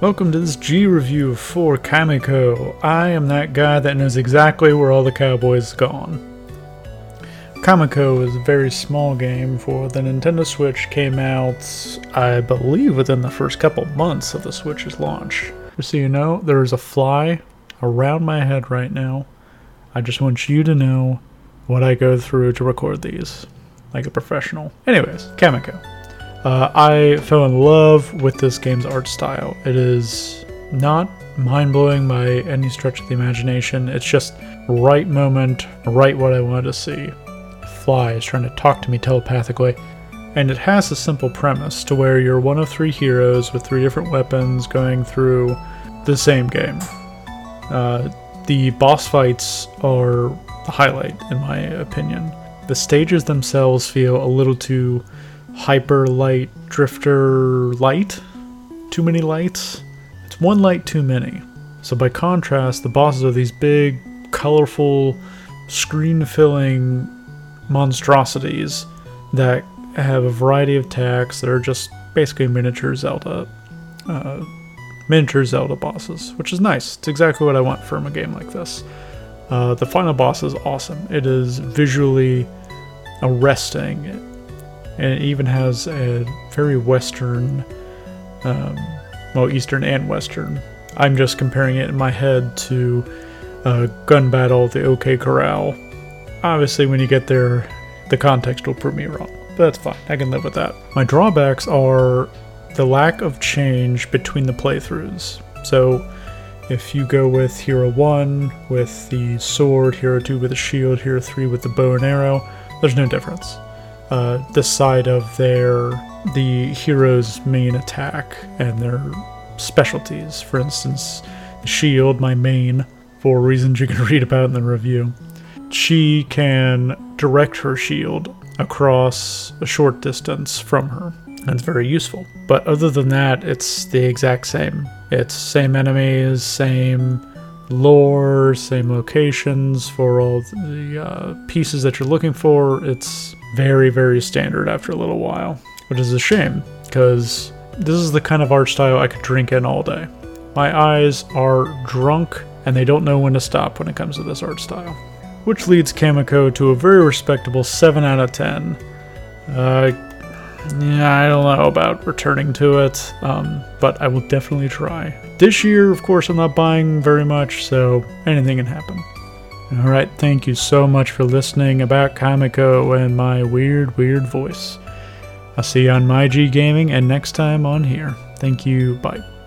Welcome to this G review for Kamiko. I am that guy that knows exactly where all the cowboys gone. Kamiko is a very small game for the Nintendo Switch. Came out, I believe, within the first couple months of the Switch's launch. Just so you know, there is a fly around my head right now. I just want you to know what I go through to record these, like a professional. Anyways, Kamiko. Uh, I fell in love with this game's art style. It is not mind blowing by any stretch of the imagination. It's just right moment, right what I wanted to see. Fly is trying to talk to me telepathically. And it has a simple premise to where you're one of three heroes with three different weapons going through the same game. Uh, the boss fights are the highlight, in my opinion. The stages themselves feel a little too hyper light, drifter light. Too many lights. It's one light too many. So, by contrast, the bosses are these big, colorful, screen filling monstrosities that have a variety of attacks that are just basically miniature Zelda. Uh, miniature Zelda bosses, which is nice. It's exactly what I want from a game like this. Uh, the final boss is awesome. It is visually arresting, and it even has a very Western, um, well, Eastern and Western. I'm just comparing it in my head to uh, Gun Battle, the OK Corral. Obviously, when you get there, the context will prove me wrong, but that's fine. I can live with that. My drawbacks are the lack of change between the playthroughs. So, if you go with Hero 1 with the sword, Hero 2 with the shield, Hero 3 with the bow and arrow, there's no difference. Uh, this side of their the hero's main attack and their specialties. For instance, the shield, my main, for reasons you can read about in the review. She can direct her shield across a short distance from her. And it's very useful. But other than that, it's the exact same. It's same enemies, same lore, same locations for all the uh, pieces that you're looking for. It's very, very standard after a little while, which is a shame because this is the kind of art style I could drink in all day. My eyes are drunk and they don't know when to stop when it comes to this art style. Which leads Kamiko to a very respectable 7 out of 10. Uh, yeah, I don't know about returning to it, um, but I will definitely try. This year, of course, I'm not buying very much, so anything can happen. Alright, thank you so much for listening about Kamiko and my weird, weird voice. I'll see you on My G Gaming and next time on here. Thank you, bye.